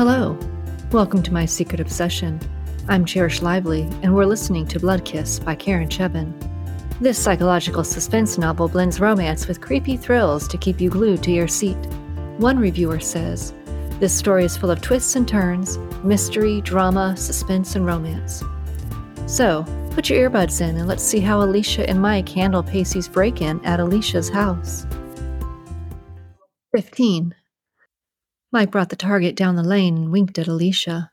Hello. Welcome to my secret obsession. I'm Cherish Lively, and we're listening to Blood Kiss by Karen Chevin. This psychological suspense novel blends romance with creepy thrills to keep you glued to your seat. One reviewer says, This story is full of twists and turns, mystery, drama, suspense, and romance. So, put your earbuds in and let's see how Alisha and Mike handle Pacey's break in at Alisha's house. 15. Mike brought the target down the lane and winked at Alisha.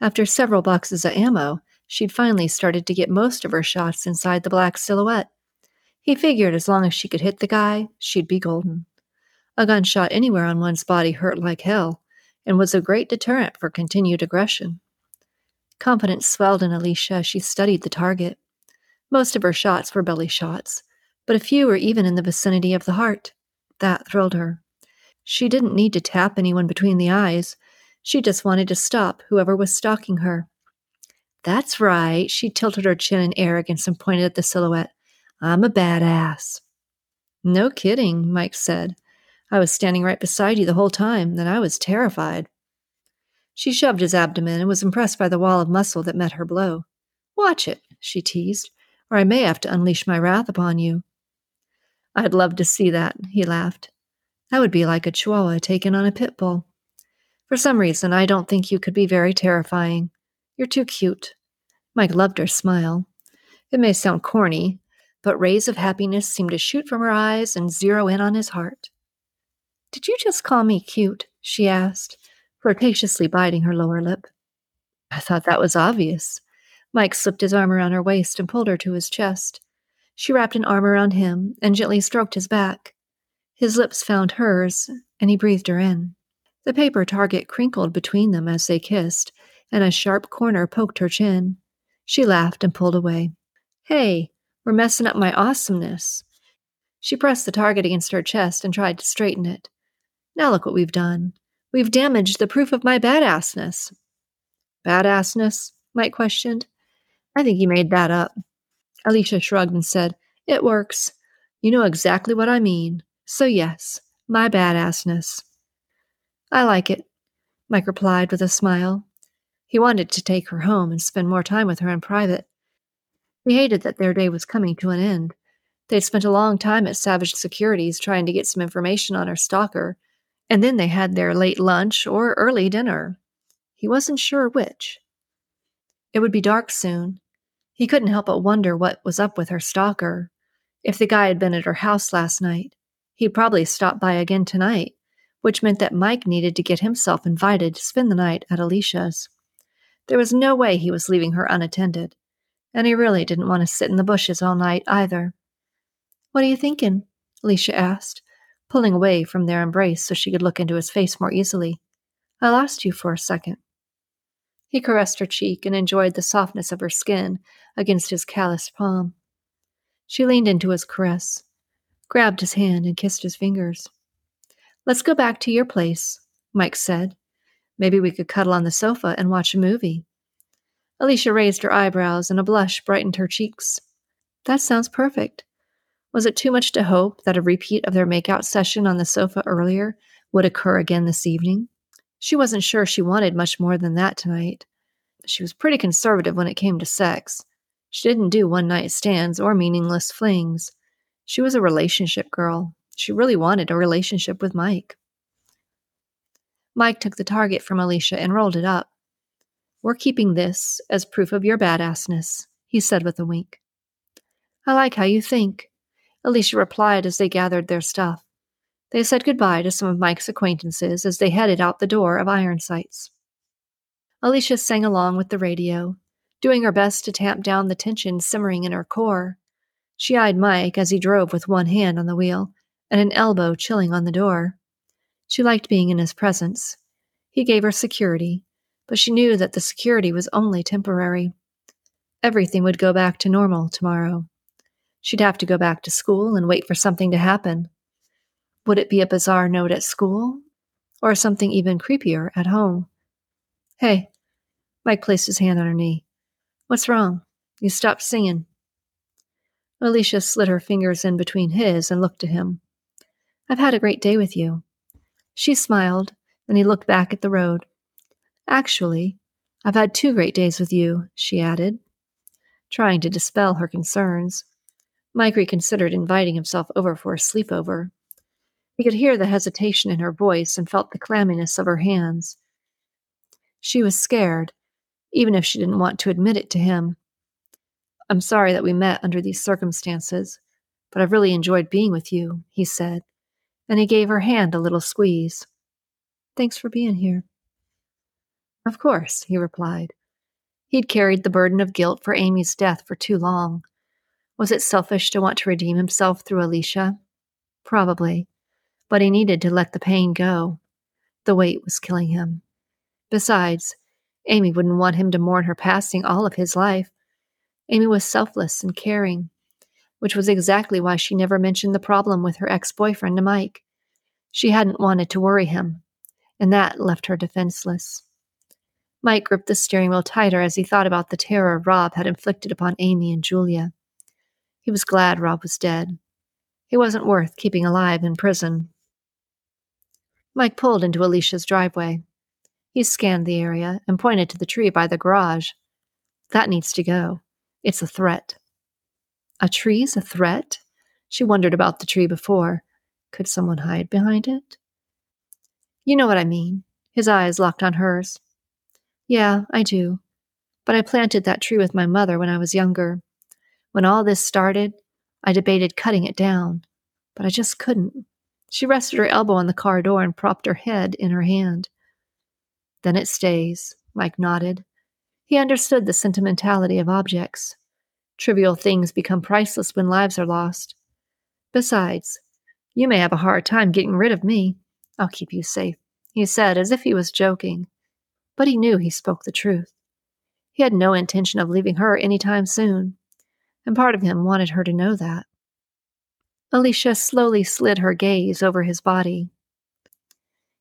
After several boxes of ammo, she'd finally started to get most of her shots inside the black silhouette. He figured as long as she could hit the guy, she'd be golden. A gunshot anywhere on one's body hurt like hell and was a great deterrent for continued aggression. Confidence swelled in Alisha as she studied the target. Most of her shots were belly shots, but a few were even in the vicinity of the heart. That thrilled her. She didn't need to tap anyone between the eyes. She just wanted to stop whoever was stalking her. That's right. She tilted her chin in arrogance and pointed at the silhouette. I'm a badass. No kidding, Mike said. I was standing right beside you the whole time, and I was terrified. She shoved his abdomen and was impressed by the wall of muscle that met her blow. Watch it, she teased, or I may have to unleash my wrath upon you. I'd love to see that, he laughed. That would be like a chihuahua taken on a pit bull. For some reason, I don't think you could be very terrifying. You're too cute. Mike loved her smile. It may sound corny, but rays of happiness seemed to shoot from her eyes and zero in on his heart. Did you just call me cute? she asked, flirtatiously biting her lower lip. I thought that was obvious. Mike slipped his arm around her waist and pulled her to his chest. She wrapped an arm around him and gently stroked his back. His lips found hers, and he breathed her in. The paper target crinkled between them as they kissed, and a sharp corner poked her chin. She laughed and pulled away. Hey, we're messing up my awesomeness. She pressed the target against her chest and tried to straighten it. Now look what we've done. We've damaged the proof of my badassness. Badassness? Mike questioned. I think you made that up. Alisha shrugged and said, It works. You know exactly what I mean. So, yes, my badassness. I like it, Mike replied with a smile. He wanted to take her home and spend more time with her in private. He hated that their day was coming to an end. They'd spent a long time at Savage Securities trying to get some information on her stalker, and then they had their late lunch or early dinner. He wasn't sure which. It would be dark soon. He couldn't help but wonder what was up with her stalker. If the guy had been at her house last night, He'd probably stop by again tonight, which meant that Mike needed to get himself invited to spend the night at Alisha's. There was no way he was leaving her unattended, and he really didn't want to sit in the bushes all night either. What are you thinking? Alisha asked, pulling away from their embrace so she could look into his face more easily. I lost you for a second. He caressed her cheek and enjoyed the softness of her skin against his calloused palm. She leaned into his caress, grabbed his hand and kissed his fingers. Let's go back to your place, Mike said. Maybe we could cuddle on the sofa and watch a movie. Alisha raised her eyebrows and a blush brightened her cheeks. That sounds perfect. Was it too much to hope that a repeat of their makeout session on the sofa earlier would occur again this evening? She wasn't sure she wanted much more than that tonight. She was pretty conservative when it came to sex. She didn't do one night stands or meaningless flings. She was a relationship girl. She really wanted a relationship with Mike. Mike took the target from Alisha and rolled it up. We're keeping this as proof of your badassness, he said with a wink. I like how you think, Alisha replied as they gathered their stuff. They said goodbye to some of Mike's acquaintances as they headed out the door of Iron Sights. Alicia sang along with the radio, doing her best to tamp down the tension simmering in her core. She eyed Mike as he drove with one hand on the wheel and an elbow chilling on the door. She liked being in his presence. He gave her security, but she knew that the security was only temporary. Everything would go back to normal tomorrow. She'd have to go back to school and wait for something to happen. Would it be a bizarre note at school? Or something even creepier at home? Hey, Mike placed his hand on her knee. What's wrong? You stopped singing. Alisha slid her fingers in between his and looked at him. I've had a great day with you. She smiled, and he looked back at the road. Actually, I've had two great days with you, she added, trying to dispel her concerns. Mike reconsidered inviting himself over for a sleepover. He could hear the hesitation in her voice and felt the clamminess of her hands. She was scared, even if she didn't want to admit it to him. I'm sorry that we met under these circumstances, but I've really enjoyed being with you, he said, and he gave her hand a little squeeze. Thanks for being here. Of course, he replied. He'd carried the burden of guilt for Amy's death for too long. Was it selfish to want to redeem himself through Alisha? Probably, but he needed to let the pain go. The weight was killing him. Besides, Amy wouldn't want him to mourn her passing all of his life. Amy was selfless and caring, which was exactly why she never mentioned the problem with her ex boyfriend to Mike. She hadn't wanted to worry him, and that left her defenseless. Mike gripped the steering wheel tighter as he thought about the terror Rob had inflicted upon Amy and Julia. He was glad Rob was dead. He wasn't worth keeping alive in prison. Mike pulled into Alisha's driveway. He scanned the area and pointed to the tree by the garage. That needs to go. It's a threat. A tree's a threat? She wondered about the tree before. Could someone hide behind it? You know what I mean. His eyes locked on hers. Yeah, I do. But I planted that tree with my mother when I was younger. When all this started, I debated cutting it down, but I just couldn't. She rested her elbow on the car door and propped her head in her hand. Then it stays, Mike nodded. He understood the sentimentality of objects. Trivial things become priceless when lives are lost. Besides, you may have a hard time getting rid of me. I'll keep you safe, he said as if he was joking. But he knew he spoke the truth. He had no intention of leaving her any time soon, and part of him wanted her to know that. Alisha slowly slid her gaze over his body.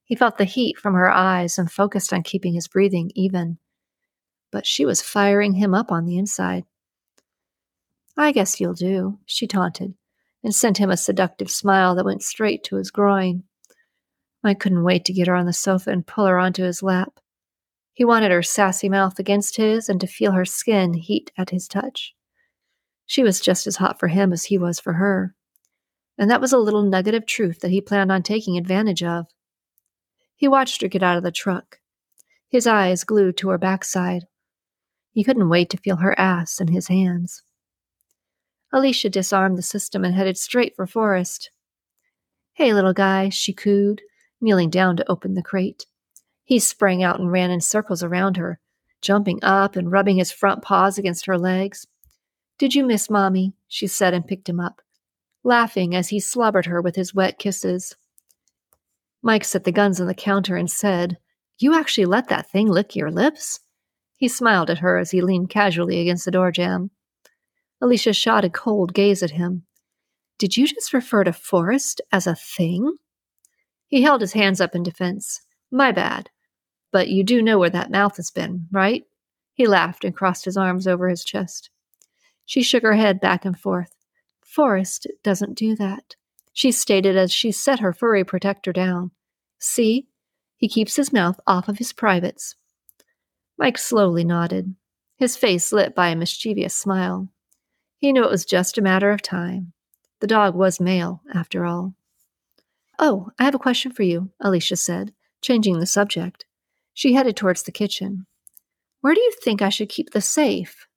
He felt the heat from her eyes and focused on keeping his breathing even. But she was firing him up on the inside. I guess you'll do, she taunted, and sent him a seductive smile that went straight to his groin. I couldn't wait to get her on the sofa and pull her onto his lap. He wanted her sassy mouth against his and to feel her skin heat at his touch. She was just as hot for him as he was for her. And that was a little nugget of truth that he planned on taking advantage of. He watched her get out of the truck, his eyes glued to her backside. He couldn't wait to feel her ass in his hands. Alisha disarmed the system and headed straight for Forrest. Hey, little guy, she cooed, kneeling down to open the crate. He sprang out and ran in circles around her, jumping up and rubbing his front paws against her legs. Did you miss Mommy? she said and picked him up, laughing as he slobbered her with his wet kisses. Mike set the guns on the counter and said, You actually let that thing lick your lips? He smiled at her as he leaned casually against the door jamb. Alisha shot a cold gaze at him. Did you just refer to Forrest as a thing? He held his hands up in defense. My bad. But you do know where that mouth has been, right? He laughed and crossed his arms over his chest. She shook her head back and forth. Forrest doesn't do that, she stated as she set her furry protector down. See? He keeps his mouth off of his privates. Mike slowly nodded, his face lit by a mischievous smile. He knew it was just a matter of time. The dog was male, after all. Oh, I have a question for you, Alisha said, changing the subject. She headed towards the kitchen. Where do you think I should keep the safe?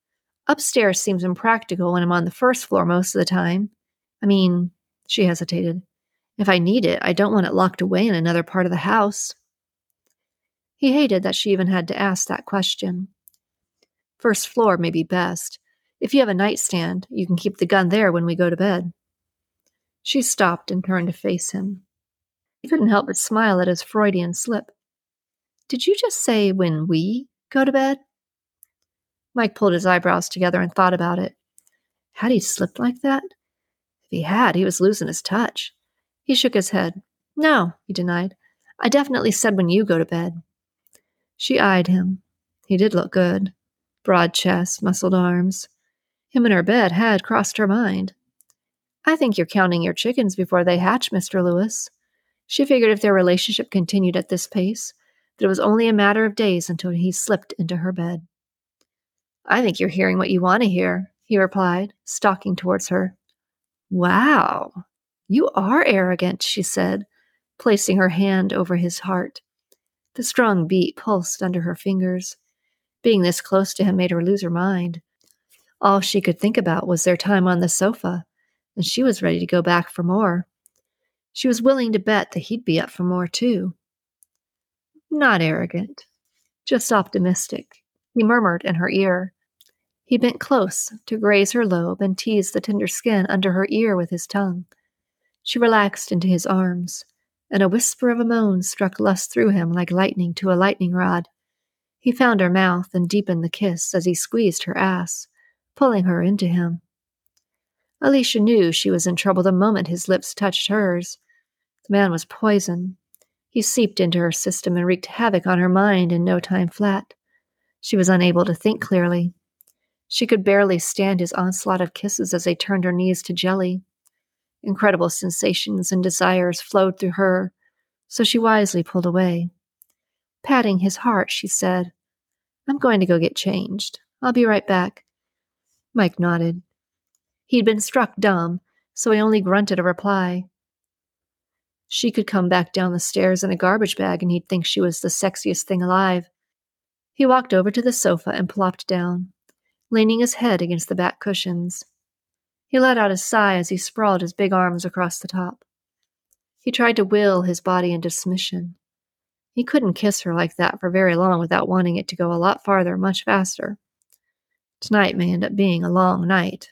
Upstairs seems impractical when I'm on the first floor most of the time. I mean, she hesitated. If I need it, I don't want it locked away in another part of the house. He hated that she even had to ask that question. First floor may be best. If you have a nightstand, you can keep the gun there when we go to bed. She stopped and turned to face him. He couldn't help but smile at his Freudian slip. Did you just say when we go to bed? Mike pulled his eyebrows together and thought about it. Had he slipped like that? If he had, he was losing his touch. He shook his head. No, he denied. I definitely said when you go to bed. She eyed him. He did look good. Broad chest, muscled arms. Him in her bed had crossed her mind. I think you're counting your chickens before they hatch, Mr. Lewis. She figured if their relationship continued at this pace, that it was only a matter of days until he slipped into her bed. I think you're hearing what you want to hear, he replied, stalking towards her. Wow, you are arrogant, she said, placing her hand over his heart. The strong beat pulsed under her fingers. Being this close to him made her lose her mind. All she could think about was their time on the sofa, and she was ready to go back for more. She was willing to bet that he'd be up for more, too. Not arrogant, just optimistic, he murmured in her ear. He bent close to graze her lobe and tease the tender skin under her ear with his tongue. She relaxed into his arms, and a whisper of a moan struck lust through him like lightning to a lightning rod. He found her mouth and deepened the kiss as he squeezed her ass, pulling her into him. Alisha knew she was in trouble the moment his lips touched hers. The man was poison. He seeped into her system and wreaked havoc on her mind in no time flat. She was unable to think clearly. She could barely stand his onslaught of kisses as they turned her knees to jelly. Incredible sensations and desires flowed through her, so she wisely pulled away. Patting his heart, she said, I'm going to go get changed. I'll be right back. Mike nodded. He'd been struck dumb, so he only grunted a reply. She could come back down the stairs in a garbage bag and he'd think she was the sexiest thing alive. He walked over to the sofa and plopped down, leaning his head against the back cushions. He let out a sigh as he sprawled his big arms across the top. He tried to will his body into submission. He couldn't kiss her like that for very long without wanting it to go a lot farther much faster. Tonight may end up being a long night.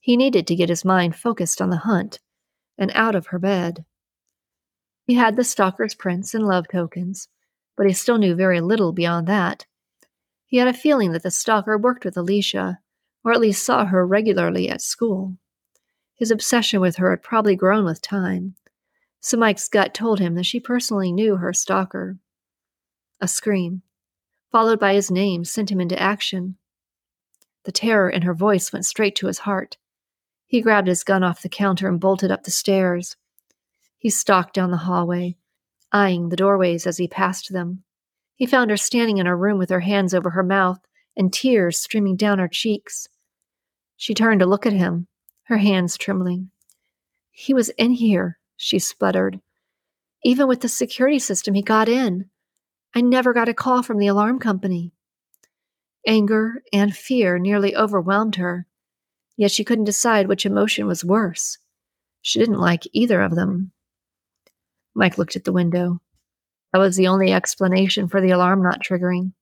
He needed to get his mind focused on the hunt and out of her bed. He had the stalker's prints and love tokens, but he still knew very little beyond that. He had a feeling that the stalker worked with Alisha, or at least saw her regularly at school. His obsession with her had probably grown with time, so Mike's gut told him that she personally knew her stalker. A scream, followed by his name, sent him into action. The terror in her voice went straight to his heart. He grabbed his gun off the counter and bolted up the stairs. He stalked down the hallway, eyeing the doorways as he passed them. He found her standing in her room with her hands over her mouth and tears streaming down her cheeks. She turned to look at him, her hands trembling. He was in here, she sputtered. Even with the security system, he got in. I never got a call from the alarm company. Anger and fear nearly overwhelmed her. Yet she couldn't decide which emotion was worse. She didn't like either of them. Mike looked at the window. That was the only explanation for the alarm not triggering.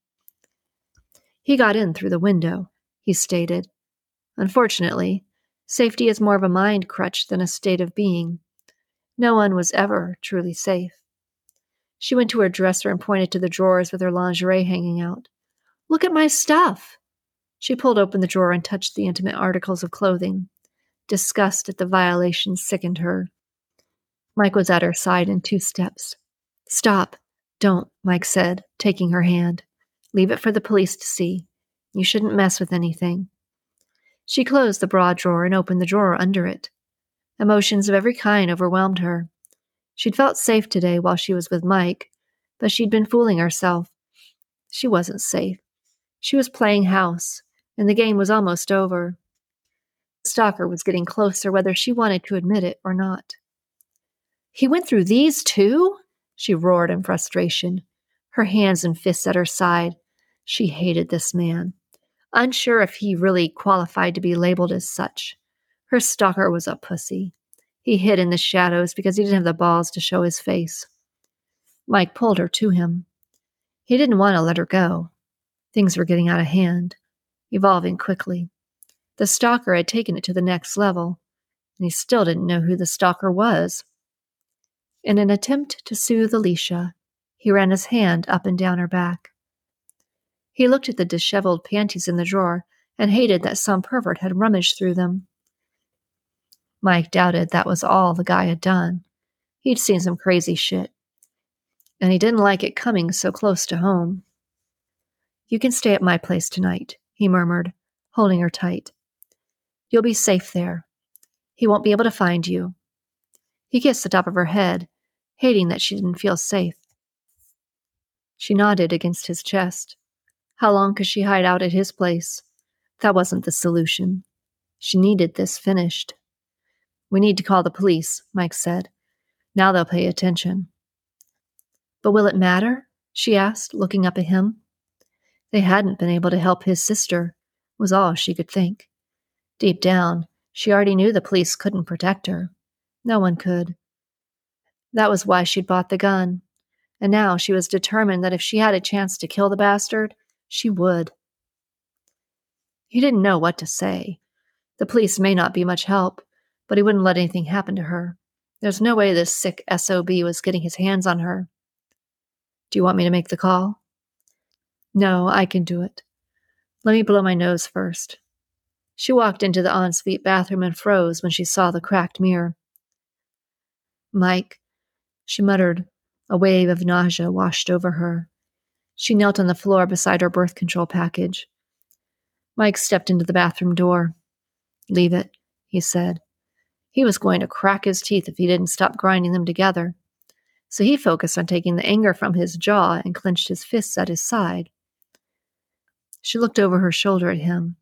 He got in through the window, he stated. Unfortunately, safety is more of a mind crutch than a state of being. No one was ever truly safe. She went to her dresser and pointed to the drawers with her lingerie hanging out. Look at my stuff. She pulled open the drawer and touched the intimate articles of clothing. Disgust at the violation sickened her. Mike was at her side in two steps. Stop. Don't, Mike said, taking her hand. Leave it for the police to see. You shouldn't mess with anything. She closed the broad drawer and opened the drawer under it. Emotions of every kind overwhelmed her. She'd felt safe today while she was with Mike, but she'd been fooling herself. She wasn't safe. She was playing house, and the game was almost over. Stalker was getting closer, whether she wanted to admit it or not. He went through these too? She roared in frustration, her hands and fists at her side. She hated this man, unsure if he really qualified to be labeled as such. Her stalker was a pussy. He hid in the shadows because he didn't have the balls to show his face. Mike pulled her to him. He didn't want to let her go. Things were getting out of hand evolving quickly. The stalker had taken it to the next level, and he still didn't know who the stalker was. In an attempt to soothe Alisha, he ran his hand up and down her back. He looked at the disheveled panties in the drawer and hated that some pervert had rummaged through them. Mike doubted that was all the guy had done. He'd seen some crazy shit, and he didn't like it coming so close to home. You can stay at my place tonight, he murmured, holding her tight. You'll be safe there. He won't be able to find you. He kissed the top of her head, hating that she didn't feel safe. She nodded against his chest. How long could she hide out at his place? That wasn't the solution. She needed this finished. We need to call the police, Mike said. Now they'll pay attention. But will it matter? she asked, looking up at him. They hadn't been able to help his sister, was all she could think. Deep down, she already knew the police couldn't protect her. No one could. That was why she'd bought the gun. And now she was determined that if she had a chance to kill the bastard, she would. He didn't know what to say. The police may not be much help, but he wouldn't let anything happen to her. There's no way this sick SOB was getting his hands on her. Do you want me to make the call? No, I can do it. Let me blow my nose first. She walked into the ensuite bathroom and froze when she saw the cracked mirror. Mike, she muttered. A wave of nausea washed over her. She knelt on the floor beside her birth control package. Mike stepped into the bathroom door. Leave it, he said. He was going to crack his teeth if he didn't stop grinding them together. So he focused on taking the anger from his jaw and clenched his fists at his side. She looked over her shoulder at him.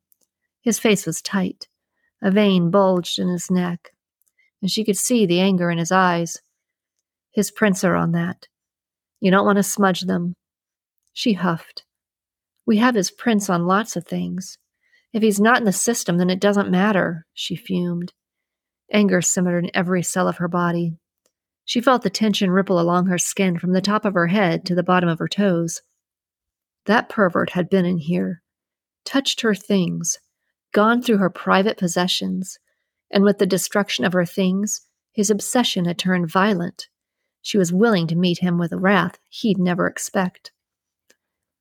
His face was tight. A vein bulged in his neck, and she could see the anger in his eyes. His prints are on that. You don't want to smudge them. She huffed. We have his prints on lots of things. If he's not in the system, then it doesn't matter, she fumed. Anger simmered in every cell of her body. She felt the tension ripple along her skin from the top of her head to the bottom of her toes. That pervert had been in here, touched her things, gone through her private possessions, and with the destruction of her things, his obsession had turned violent. She was willing to meet him with a wrath he'd never expect.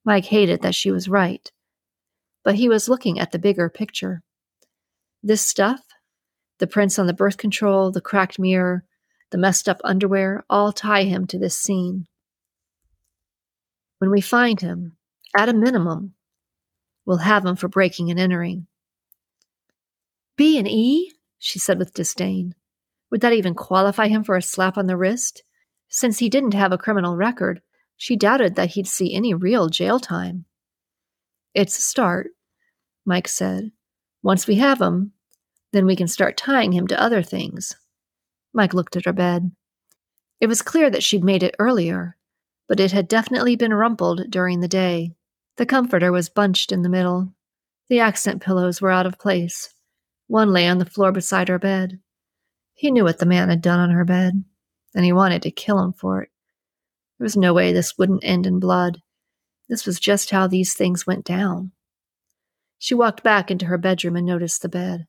Mike hated that she was right. But he was looking at the bigger picture. This stuff, the prints on the birth control, the cracked mirror, the messed up underwear, all tie him to this scene. When we find him, at a minimum, we'll have him for breaking and entering. B and E? she said with disdain. Would that even qualify him for a slap on the wrist? Since he didn't have a criminal record, she doubted that he'd see any real jail time. It's a start, Mike said. Once we have him, then we can start tying him to other things. Mike looked at her bed. It was clear that she'd made it earlier, but it had definitely been rumpled during the day. The comforter was bunched in the middle. The accent pillows were out of place. One lay on the floor beside her bed. He knew what the man had done on her bed, and he wanted to kill him for it. There was no way this wouldn't end in blood. This was just how these things went down. She walked back into her bedroom and noticed the bed.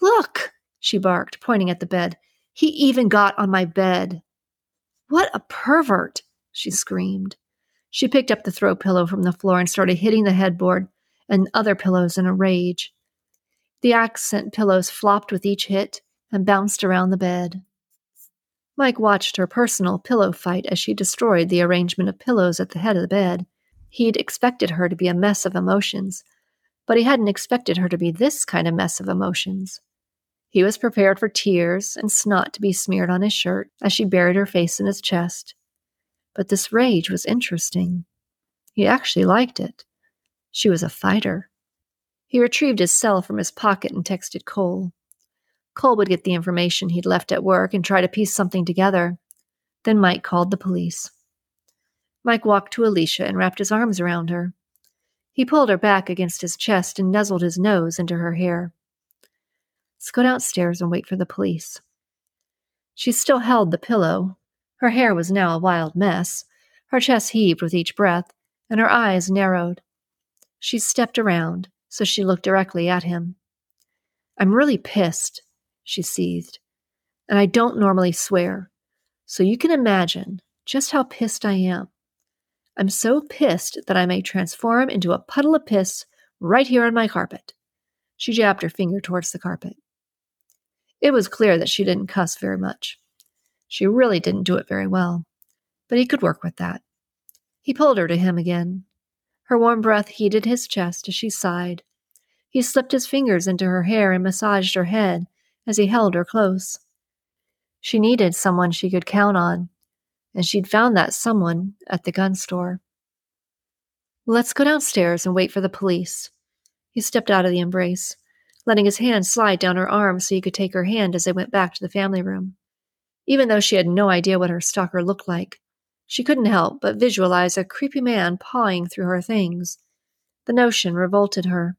Look, she barked, pointing at the bed. He even got on my bed. What a pervert, she screamed. She picked up the throw pillow from the floor and started hitting the headboard and other pillows in a rage. The accent pillows flopped with each hit and bounced around the bed. Mike watched her personal pillow fight as she destroyed the arrangement of pillows at the head of the bed. He'd expected her to be a mess of emotions, but he hadn't expected her to be this kind of mess of emotions. He was prepared for tears and snot to be smeared on his shirt as she buried her face in his chest. But this rage was interesting. He actually liked it. She was a fighter. He retrieved his cell from his pocket and texted Cole. Cole would get the information he'd left at work and try to piece something together. Then Mike called the police. Mike walked to Alisha and wrapped his arms around her. He pulled her back against his chest and nuzzled his nose into her hair. Let's go downstairs and wait for the police. She still held the pillow. Her hair was now a wild mess. Her chest heaved with each breath, and her eyes narrowed. She stepped around so she looked directly at him. I'm really pissed, she seethed. And I don't normally swear, so you can imagine just how pissed I am. I'm so pissed that I may transform into a puddle of piss right here on my carpet. She jabbed her finger towards the carpet. It was clear that she didn't cuss very much. She really didn't do it very well, but he could work with that. He pulled her to him again. Her warm breath heated his chest as she sighed. He slipped his fingers into her hair and massaged her head as he held her close. She needed someone she could count on, and she'd found that someone at the gun store. Let's go downstairs and wait for the police. He stepped out of the embrace, letting his hand slide down her arm so he could take her hand as they went back to the family room. Even though she had no idea what her stalker looked like, she couldn't help but visualize a creepy man pawing through her things. The notion revolted her.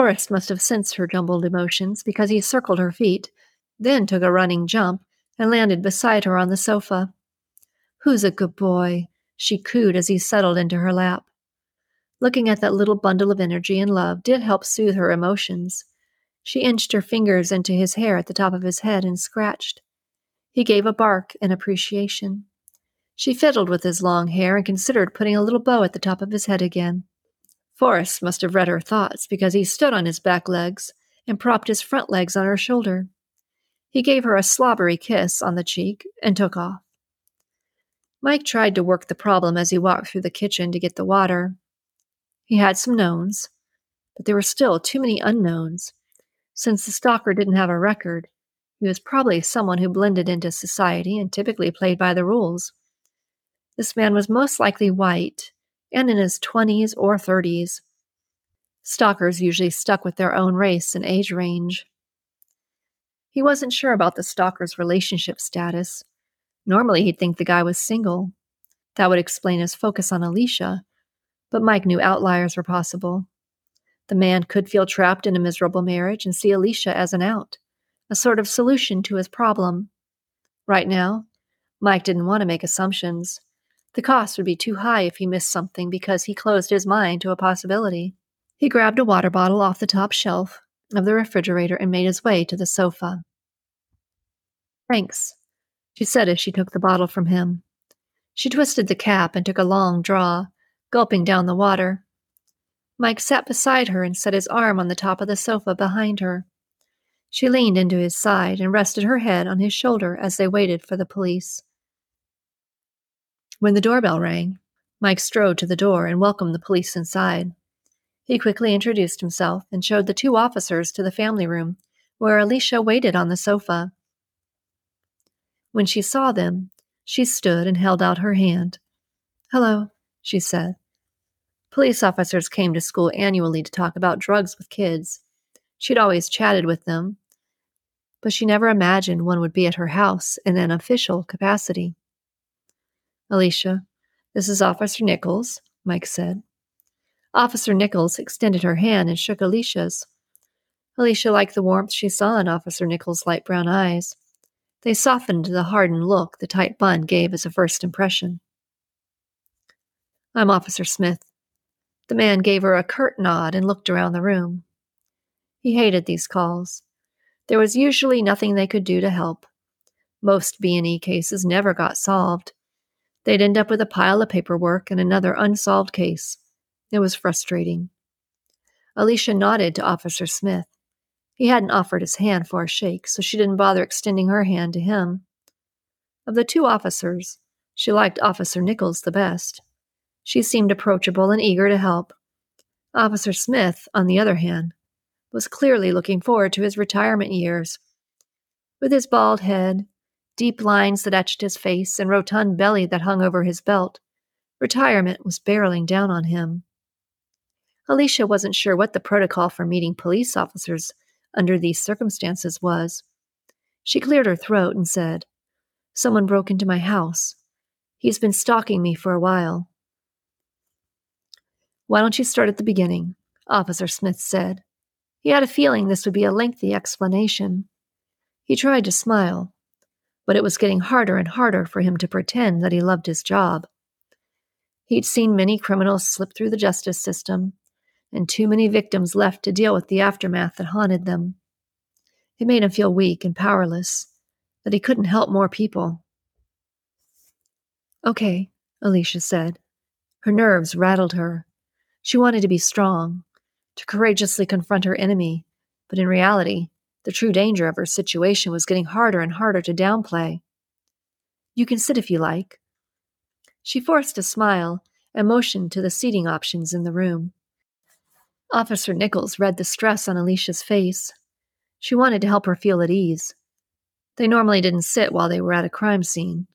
Forrest must have sensed her jumbled emotions because he circled her feet, then took a running jump and landed beside her on the sofa. Who's a good boy? she cooed as he settled into her lap. Looking at that little bundle of energy and love did help soothe her emotions. She inched her fingers into his hair at the top of his head and scratched. He gave a bark in appreciation. She fiddled with his long hair and considered putting a little bow at the top of his head again. Forrest must have read her thoughts because he stood on his back legs and propped his front legs on her shoulder. He gave her a slobbery kiss on the cheek and took off. Mike tried to work the problem as he walked through the kitchen to get the water. He had some knowns, but there were still too many unknowns. Since the stalker didn't have a record, he was probably someone who blended into society and typically played by the rules. This man was most likely white and in his 20s or 30s. Stalkers usually stuck with their own race and age range. He wasn't sure about the stalker's relationship status. Normally, he'd think the guy was single. That would explain his focus on Alisha, but Mike knew outliers were possible. The man could feel trapped in a miserable marriage and see Alisha as an out, a sort of solution to his problem. Right now, Mike didn't want to make assumptions. The cost would be too high if he missed something because he closed his mind to a possibility. He grabbed a water bottle off the top shelf of the refrigerator and made his way to the sofa. Thanks, she said as she took the bottle from him. She twisted the cap and took a long draw, gulping down the water. Mike sat beside her and set his arm on the top of the sofa behind her. She leaned into his side and rested her head on his shoulder as they waited for the police. When the doorbell rang, Mike strode to the door and welcomed the police inside. He quickly introduced himself and showed the two officers to the family room, where Alisha waited on the sofa. When she saw them, she stood and held out her hand. Hello, she said. Police officers came to school annually to talk about drugs with kids. She'd always chatted with them, but she never imagined one would be at her house in an official capacity. Alisha, this is Officer Nichols, Mike said. Officer Nichols extended her hand and shook Alisha's. Alisha liked the warmth she saw in Officer Nichols' light brown eyes. They softened the hardened look the tight bun gave as a first impression. I'm Officer Smith. The man gave her a curt nod and looked around the room. He hated these calls. There was usually nothing they could do to help. Most B&E cases never got solved. They'd end up with a pile of paperwork and another unsolved case. It was frustrating. Alisha nodded to Officer Smith. He hadn't offered his hand for a shake, so she didn't bother extending her hand to him. Of the two officers, she liked Officer Nichols the best. She seemed approachable and eager to help. Officer Smith, on the other hand, was clearly looking forward to his retirement years. With his bald head, deep lines that etched his face, and rotund belly that hung over his belt, retirement was barreling down on him. Alisha wasn't sure what the protocol for meeting police officers under these circumstances was. She cleared her throat and said, Someone broke into my house. He's been stalking me for a while. Why don't you start at the beginning? Officer Smith said. He had a feeling this would be a lengthy explanation. He tried to smile, but it was getting harder and harder for him to pretend that he loved his job. He'd seen many criminals slip through the justice system, and too many victims left to deal with the aftermath that haunted them. It made him feel weak and powerless, that he couldn't help more people. Okay, Alisha said. Her nerves rattled her. She wanted to be strong, to courageously confront her enemy, but in reality, the true danger of her situation was getting harder and harder to downplay. You can sit if you like. She forced a smile and motioned to the seating options in the room. Officer Nichols read the stress on Alisha's face. She wanted to help her feel at ease. They normally didn't sit while they were at a crime scene.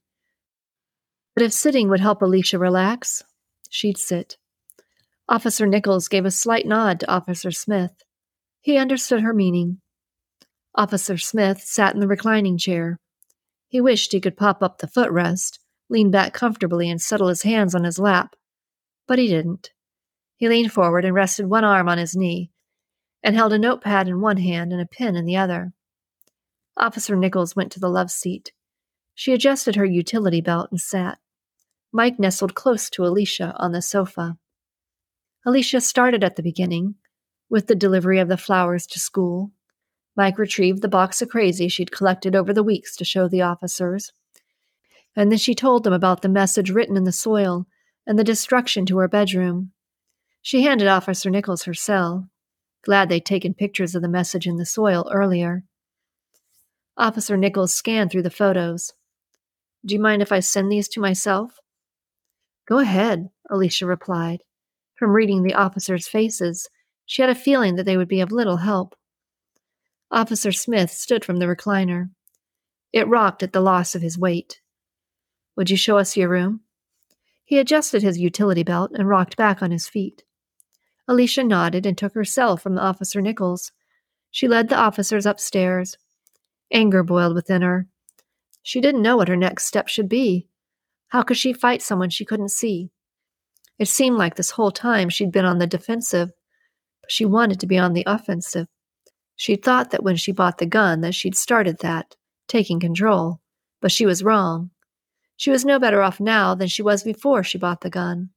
But if sitting would help Alisha relax, she'd sit. Officer Nichols gave a slight nod to Officer Smith. He understood her meaning. Officer Smith sat in the reclining chair. He wished he could pop up the footrest, lean back comfortably, and settle his hands on his lap. But he didn't. He leaned forward and rested one arm on his knee, and held a notepad in one hand and a pen in the other. Officer Nichols went to the love seat. She adjusted her utility belt and sat. Mike nestled close to Alisha on the sofa. Alisha started at the beginning, with the delivery of the flowers to school. Mike retrieved the box of crazy she'd collected over the weeks to show the officers. And then she told them about the message written in the soil and the destruction to her bedroom. She handed Officer Nichols her cell, glad they'd taken pictures of the message in the soil earlier. Officer Nichols scanned through the photos. Do you mind if I send these to myself? Go ahead, Alisha replied. From reading the officers' faces, she had a feeling that they would be of little help. Officer Smith stood from the recliner. It rocked at the loss of his weight. Would you show us your room? He adjusted his utility belt and rocked back on his feet. Alisha nodded and took her cell from Officer Nichols. She led the officers upstairs. Anger boiled within her. She didn't know what her next step should be. How could she fight someone she couldn't see? It seemed like this whole time she'd been on the defensive, but she wanted to be on the offensive. She'd thought that when she bought the gun that she'd started that, taking control, but she was wrong. She was no better off now than she was before she bought the gun.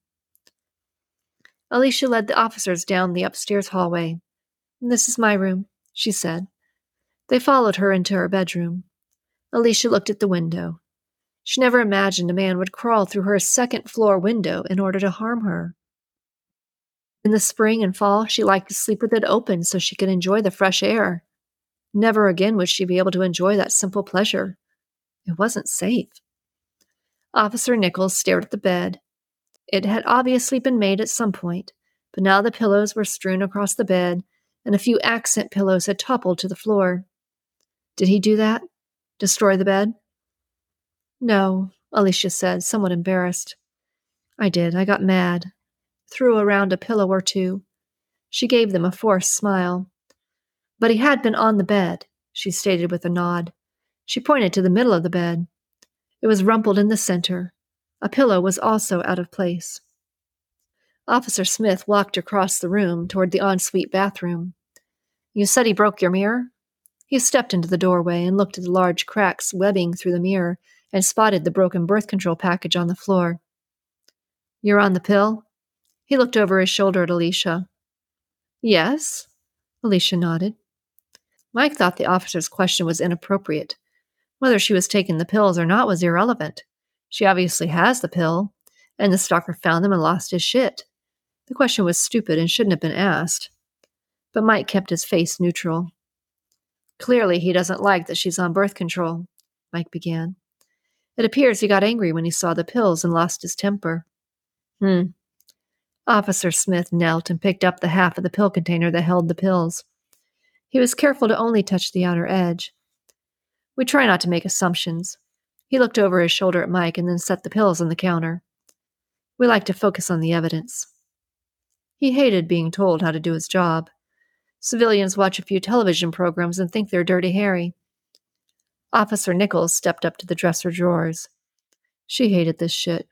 Alisha led the officers down the upstairs hallway. This is my room, she said. They followed her into her bedroom. Alisha looked at the window. She never imagined a man would crawl through her second floor window in order to harm her. In the spring and fall, she liked to sleep with it open so she could enjoy the fresh air. Never again would she be able to enjoy that simple pleasure. It wasn't safe. Officer Nichols stared at the bed. It had obviously been made at some point, but now the pillows were strewn across the bed, and a few accent pillows had toppled to the floor. Did he do that? Destroy the bed? No, Alisha said, somewhat embarrassed. I did. I got mad. Threw around a pillow or two. She gave them a forced smile. But he had been on the bed, she stated with a nod. She pointed to the middle of the bed. It was rumpled in the center. A pillow was also out of place. Officer Smith walked across the room toward the ensuite bathroom. You said he broke your mirror? He stepped into the doorway and looked at the large cracks webbing through the mirror and spotted the broken birth control package on the floor. You're on the pill? He looked over his shoulder at Alisha. Yes, Alisha nodded. Mike thought the officer's question was inappropriate. Whether she was taking the pills or not was irrelevant. She obviously has the pill, and the stalker found them and lost his shit. The question was stupid and shouldn't have been asked. But Mike kept his face neutral. Clearly, he doesn't like that she's on birth control, Mike began. It appears he got angry when he saw the pills and lost his temper. Hmm. Officer Smith knelt and picked up the half of the pill container that held the pills. He was careful to only touch the outer edge. We try not to make assumptions. He looked over his shoulder at Mike and then set the pills on the counter. We like to focus on the evidence. He hated being told how to do his job. Civilians watch a few television programs and think they're Dirty Harry. Officer Nichols stepped up to the dresser drawers. She hated this shit.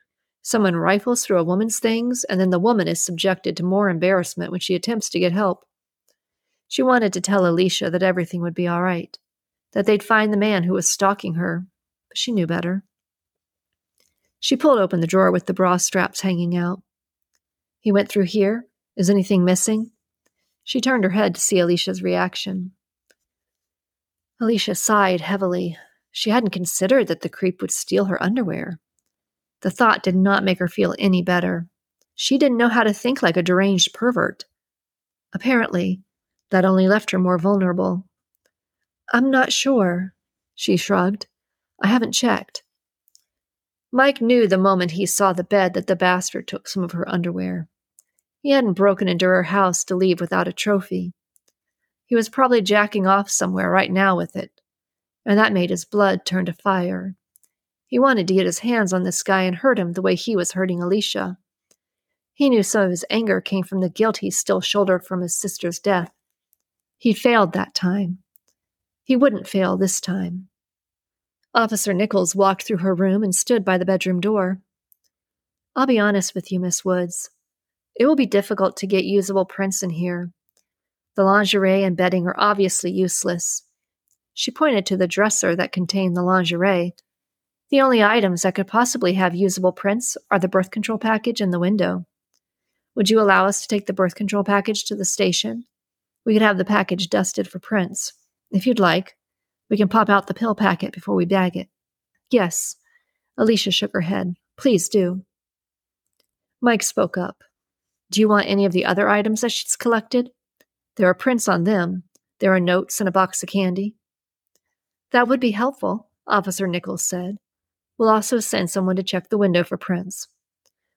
Someone rifles through a woman's things, and then the woman is subjected to more embarrassment when she attempts to get help. She wanted to tell Alisha that everything would be all right, that they'd find the man who was stalking her, but she knew better. She pulled open the drawer with the bra straps hanging out. He went through here. Is anything missing? She turned her head to see Alisha's reaction. Alisha sighed heavily. She hadn't considered that the creep would steal her underwear. The thought did not make her feel any better. She didn't know how to think like a deranged pervert. Apparently, that only left her more vulnerable. I'm not sure, she shrugged. I haven't checked. Mike knew the moment he saw the bed that the bastard took some of her underwear. He hadn't broken into her house to leave without a trophy. He was probably jacking off somewhere right now with it, and that made his blood turn to fire. He wanted to get his hands on this guy and hurt him the way he was hurting Alisha. He knew some of his anger came from the guilt he still shouldered from his sister's death. He failed that time. He wouldn't fail this time. Officer Nichols walked through her room and stood by the bedroom door. I'll be honest with you, Miss Woods. It will be difficult to get usable prints in here. The lingerie and bedding are obviously useless. She pointed to the dresser that contained the lingerie. The only items that could possibly have usable prints are the birth control package and the window. Would you allow us to take the birth control package to the station? We could have the package dusted for prints. If you'd like, we can pop out the pill packet before we bag it. Yes. Alisha shook her head. Please do. Mike spoke up. Do you want any of the other items that she's collected? There are prints on them. There are notes and a box of candy. That would be helpful, Officer Nichols said. We'll also send someone to check the window for prints.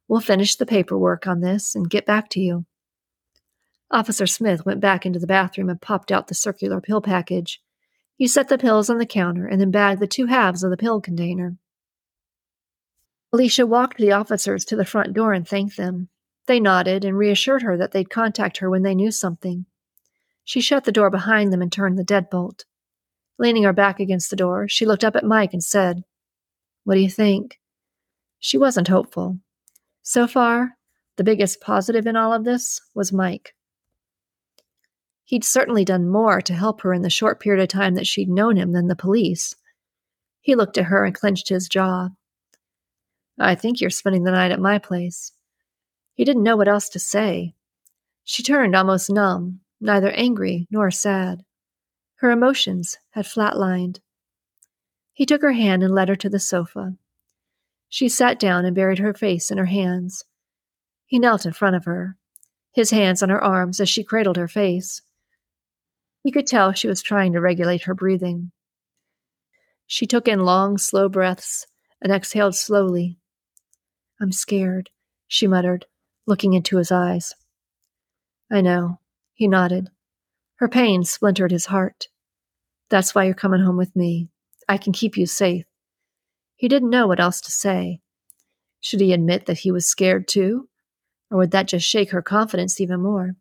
We'll finish the paperwork on this and get back to you. Officer Smith went back into the bathroom and popped out the circular pill package. He set the pills on the counter and then bagged the two halves of the pill container. Alisha walked the officers to the front door and thanked them. They nodded and reassured her that they'd contact her when they knew something. She shut the door behind them and turned the deadbolt. Leaning her back against the door, she looked up at Mike and said, What do you think? She wasn't hopeful. So far, the biggest positive in all of this was Mike. He'd certainly done more to help her in the short period of time that she'd known him than the police. He looked at her and clenched his jaw. I think you're spending the night at my place. He didn't know what else to say. She turned almost numb, neither angry nor sad. Her emotions had flatlined. He took her hand and led her to the sofa. She sat down and buried her face in her hands. He knelt in front of her, his hands on her arms as she cradled her face. He could tell she was trying to regulate her breathing. She took in long, slow breaths and exhaled slowly. I'm scared, she muttered, looking into his eyes. I know, he nodded. Her pain splintered his heart. That's why you're coming home with me. I can keep you safe. He didn't know what else to say. Should he admit that he was scared too? Or would that just shake her confidence even more?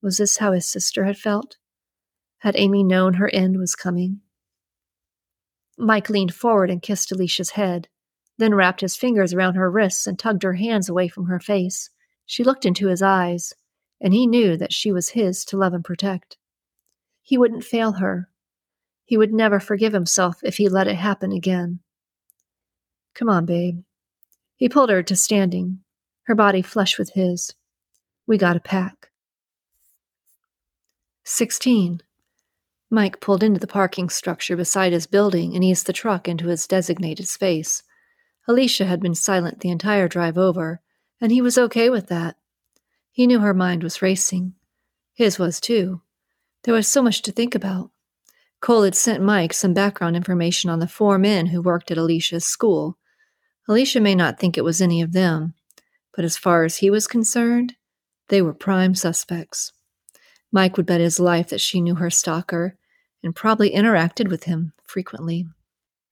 Was this how his sister had felt? Had Amy known her end was coming? Mike leaned forward and kissed Alisha's head, then wrapped his fingers around her wrists and tugged her hands away from her face. She looked into his eyes, and he knew that she was his to love and protect. He wouldn't fail her. He would never forgive himself if he let it happen again. Come on, babe. He pulled her to standing, her body flush with his. We gotta pack. 16. Mike pulled into the parking structure beside his building and eased the truck into its designated space. Alisha had been silent the entire drive over, and he was okay with that. He knew her mind was racing. His was too. There was so much to think about. Cole had sent Mike some background information on the four men who worked at Alisha's school. Alisha may not think it was any of them, but as far as he was concerned, they were prime suspects. Mike would bet his life that she knew her stalker and probably interacted with him frequently.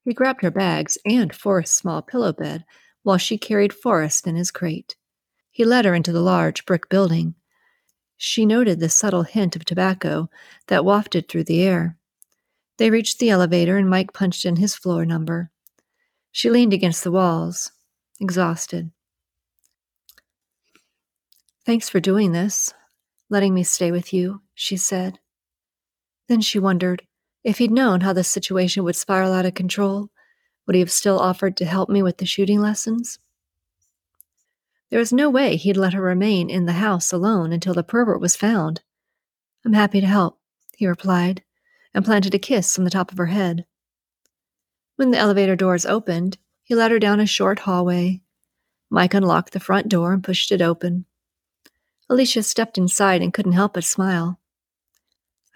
He grabbed her bags and Forrest's small pillow bed while she carried Forrest in his crate. He led her into the large brick building. She noted the subtle hint of tobacco that wafted through the air. They reached the elevator, and Mike punched in his floor number. She leaned against the walls, exhausted. Thanks for doing this, letting me stay with you, she said. Then she wondered if he'd known how the situation would spiral out of control, would he have still offered to help me with the shooting lessons? There was no way he'd let her remain in the house alone until the pervert was found. I'm happy to help, he replied, and planted a kiss on the top of her head. When the elevator doors opened, he led her down a short hallway. Mike unlocked the front door and pushed it open. Alisha stepped inside and couldn't help but smile.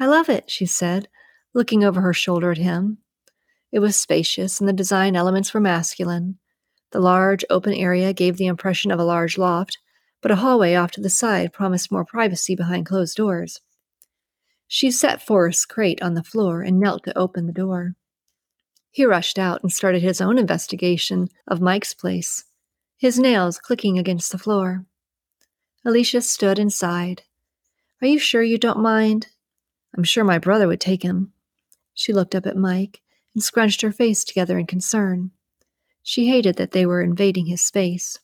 I love it, she said, looking over her shoulder at him. It was spacious, and the design elements were masculine. The large, open area gave the impression of a large loft, but a hallway off to the side promised more privacy behind closed doors. She set Forrest's crate on the floor and knelt to open the door. He rushed out and started his own investigation of Mike's place, his nails clicking against the floor. Alisha stood and sighed. Are you sure you don't mind? I'm sure my brother would take him. She looked up at Mike and scrunched her face together in concern. She hated that they were invading his space.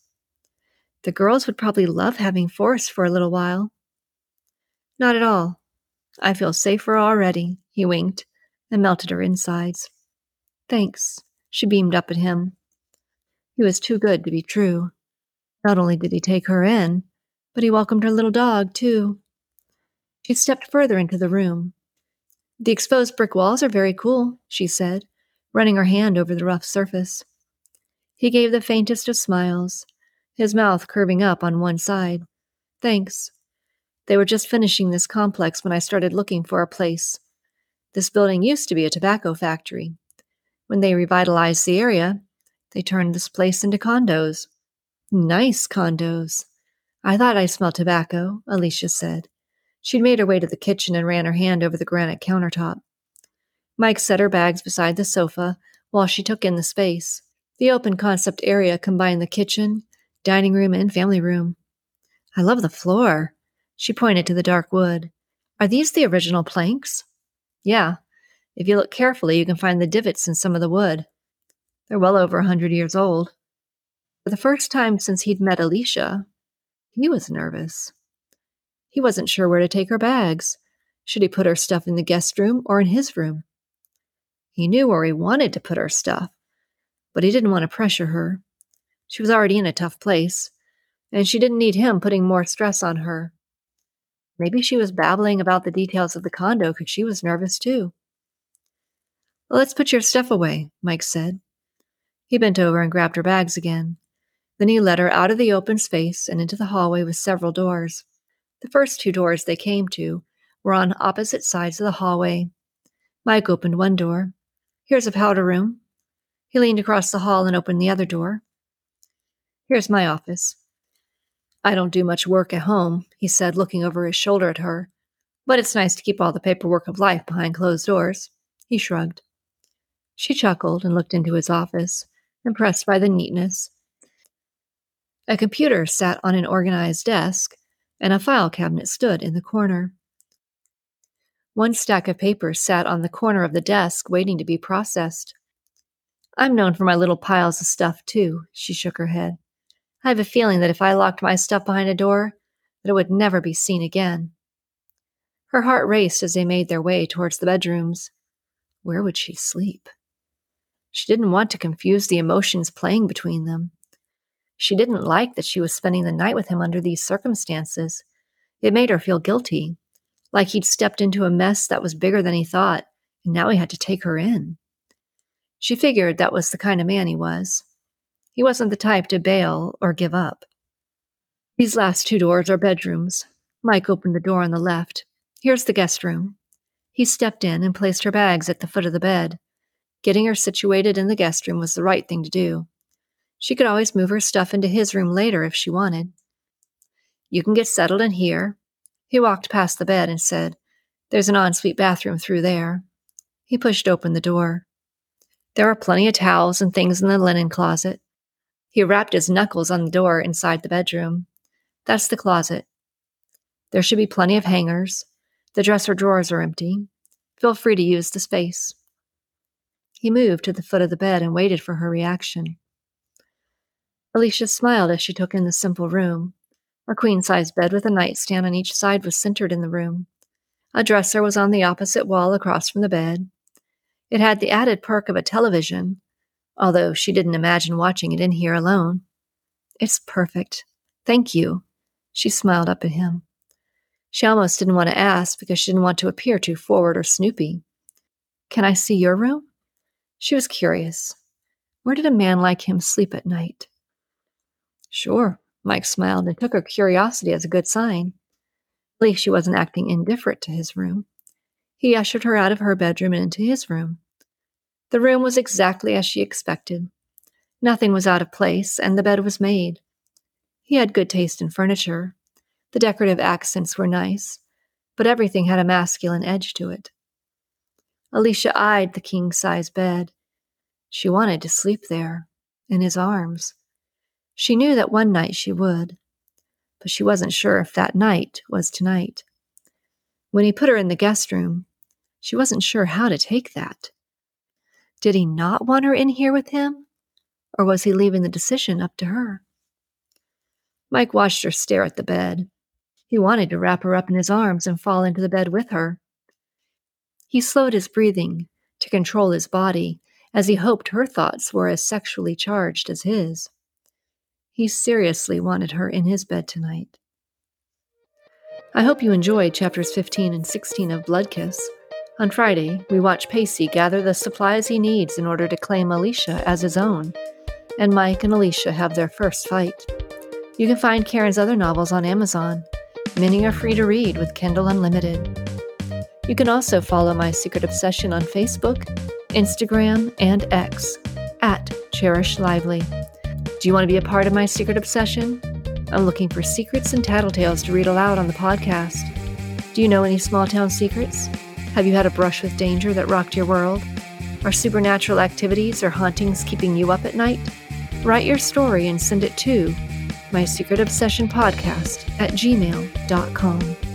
The girls would probably love having Forrest for a little while. Not at all. I feel safer already, he winked and melted her insides. Thanks, she beamed up at him. He was too good to be true. Not only did he take her in, but he welcomed her little dog, too. She stepped further into the room. The exposed brick walls are very cool, she said, running her hand over the rough surface. He gave the faintest of smiles, his mouth curving up on one side. Thanks. They were just finishing this complex when I started looking for a place. This building used to be a tobacco factory. When they revitalized the area, they turned this place into condos. Nice condos. I thought I smelled tobacco, Alisha said. She'd made her way to the kitchen and ran her hand over the granite countertop. Mike set her bags beside the sofa while she took in the space. The open concept area combined the kitchen, dining room, and family room. I love the floor. She pointed to the dark wood. Are these the original planks? Yeah. If you look carefully, you can find the divots in some of the wood. They're well over a hundred years old. For the first time since he'd met Alisha, he was nervous. He wasn't sure where to take her bags. Should he put her stuff in the guest room or in his room? He knew where he wanted to put her stuff, but he didn't want to pressure her. She was already in a tough place, and she didn't need him putting more stress on her. Maybe she was babbling about the details of the condo because she was nervous too. Let's put your stuff away, Mike said. He bent over and grabbed her bags again. Then he led her out of the open space and into the hallway with several doors. The first two doors they came to were on opposite sides of the hallway. Mike opened one door. Here's a powder room. He leaned across the hall and opened the other door. Here's my office. I don't do much work at home, he said, looking over his shoulder at her. But it's nice to keep all the paperwork of life behind closed doors. He shrugged. She chuckled and looked into his office, impressed by the neatness. A computer sat on an organized desk, and a file cabinet stood in the corner. One stack of papers sat on the corner of the desk, waiting to be processed. I'm known for my little piles of stuff, too, she shook her head. I have a feeling that if I locked my stuff behind a door, that it would never be seen again. Her heart raced as they made their way towards the bedrooms. Where would she sleep? She didn't want to confuse the emotions playing between them. She didn't like that she was spending the night with him under these circumstances. It made her feel guilty, like he'd stepped into a mess that was bigger than he thought, and now he had to take her in. She figured that was the kind of man he was. He wasn't the type to bail or give up. These last two doors are bedrooms. Mike opened the door on the left. Here's the guest room. He stepped in and placed her bags at the foot of the bed. Getting her situated in the guest room was the right thing to do. She could always move her stuff into his room later if she wanted. You can get settled in here. He walked past the bed and said, There's an ensuite bathroom through there. He pushed open the door. There are plenty of towels and things in the linen closet. He rapped his knuckles on the door inside the bedroom. That's the closet. There should be plenty of hangers. The dresser drawers are empty. Feel free to use the space. He moved to the foot of the bed and waited for her reaction. Alisha smiled as she took in the simple room. A queen size bed with a nightstand on each side was centered in the room. A dresser was on the opposite wall across from the bed. It had the added perk of a television, although she didn't imagine watching it in here alone. It's perfect. Thank you. She smiled up at him. She almost didn't want to ask because she didn't want to appear too forward or snoopy. Can I see your room? She was curious. Where did a man like him sleep at night? Sure, Mike smiled and took her curiosity as a good sign. At least she wasn't acting indifferent to his room. He ushered her out of her bedroom and into his room. The room was exactly as she expected. Nothing was out of place, and the bed was made. He had good taste in furniture. The decorative accents were nice, but everything had a masculine edge to it. Alisha eyed the king size bed. She wanted to sleep there, in his arms. She knew that one night she would. but she wasn't sure if that night was tonight. When he put her in the guest room, she wasn't sure how to take that. Did he not want her in here with him? Or was he leaving the decision up to her? Mike watched her stare at the bed. He wanted to wrap her up in his arms and fall into the bed with her. He slowed his breathing to control his body as he hoped her thoughts were as sexually charged as his. He seriously wanted her in his bed tonight. I hope you enjoyed chapters 15 and 16 of Blood Kiss. On Friday, we watch Pacey gather the supplies he needs in order to claim Alisha as his own, and Mike and Alisha have their first fight. You can find Karen's other novels on Amazon. Many are free to read with Kindle Unlimited. You can also follow My Secret Obsession on Facebook, Instagram, and X at Cherish Lively. Do you want to be a part of My Secret Obsession? I'm looking for secrets and tattletales to read aloud on the podcast. Do you know any small town secrets? Have you had a brush with danger that rocked your world? Are supernatural activities or hauntings keeping you up at night? Write your story and send it to my secret obsession podcast at gmail.com.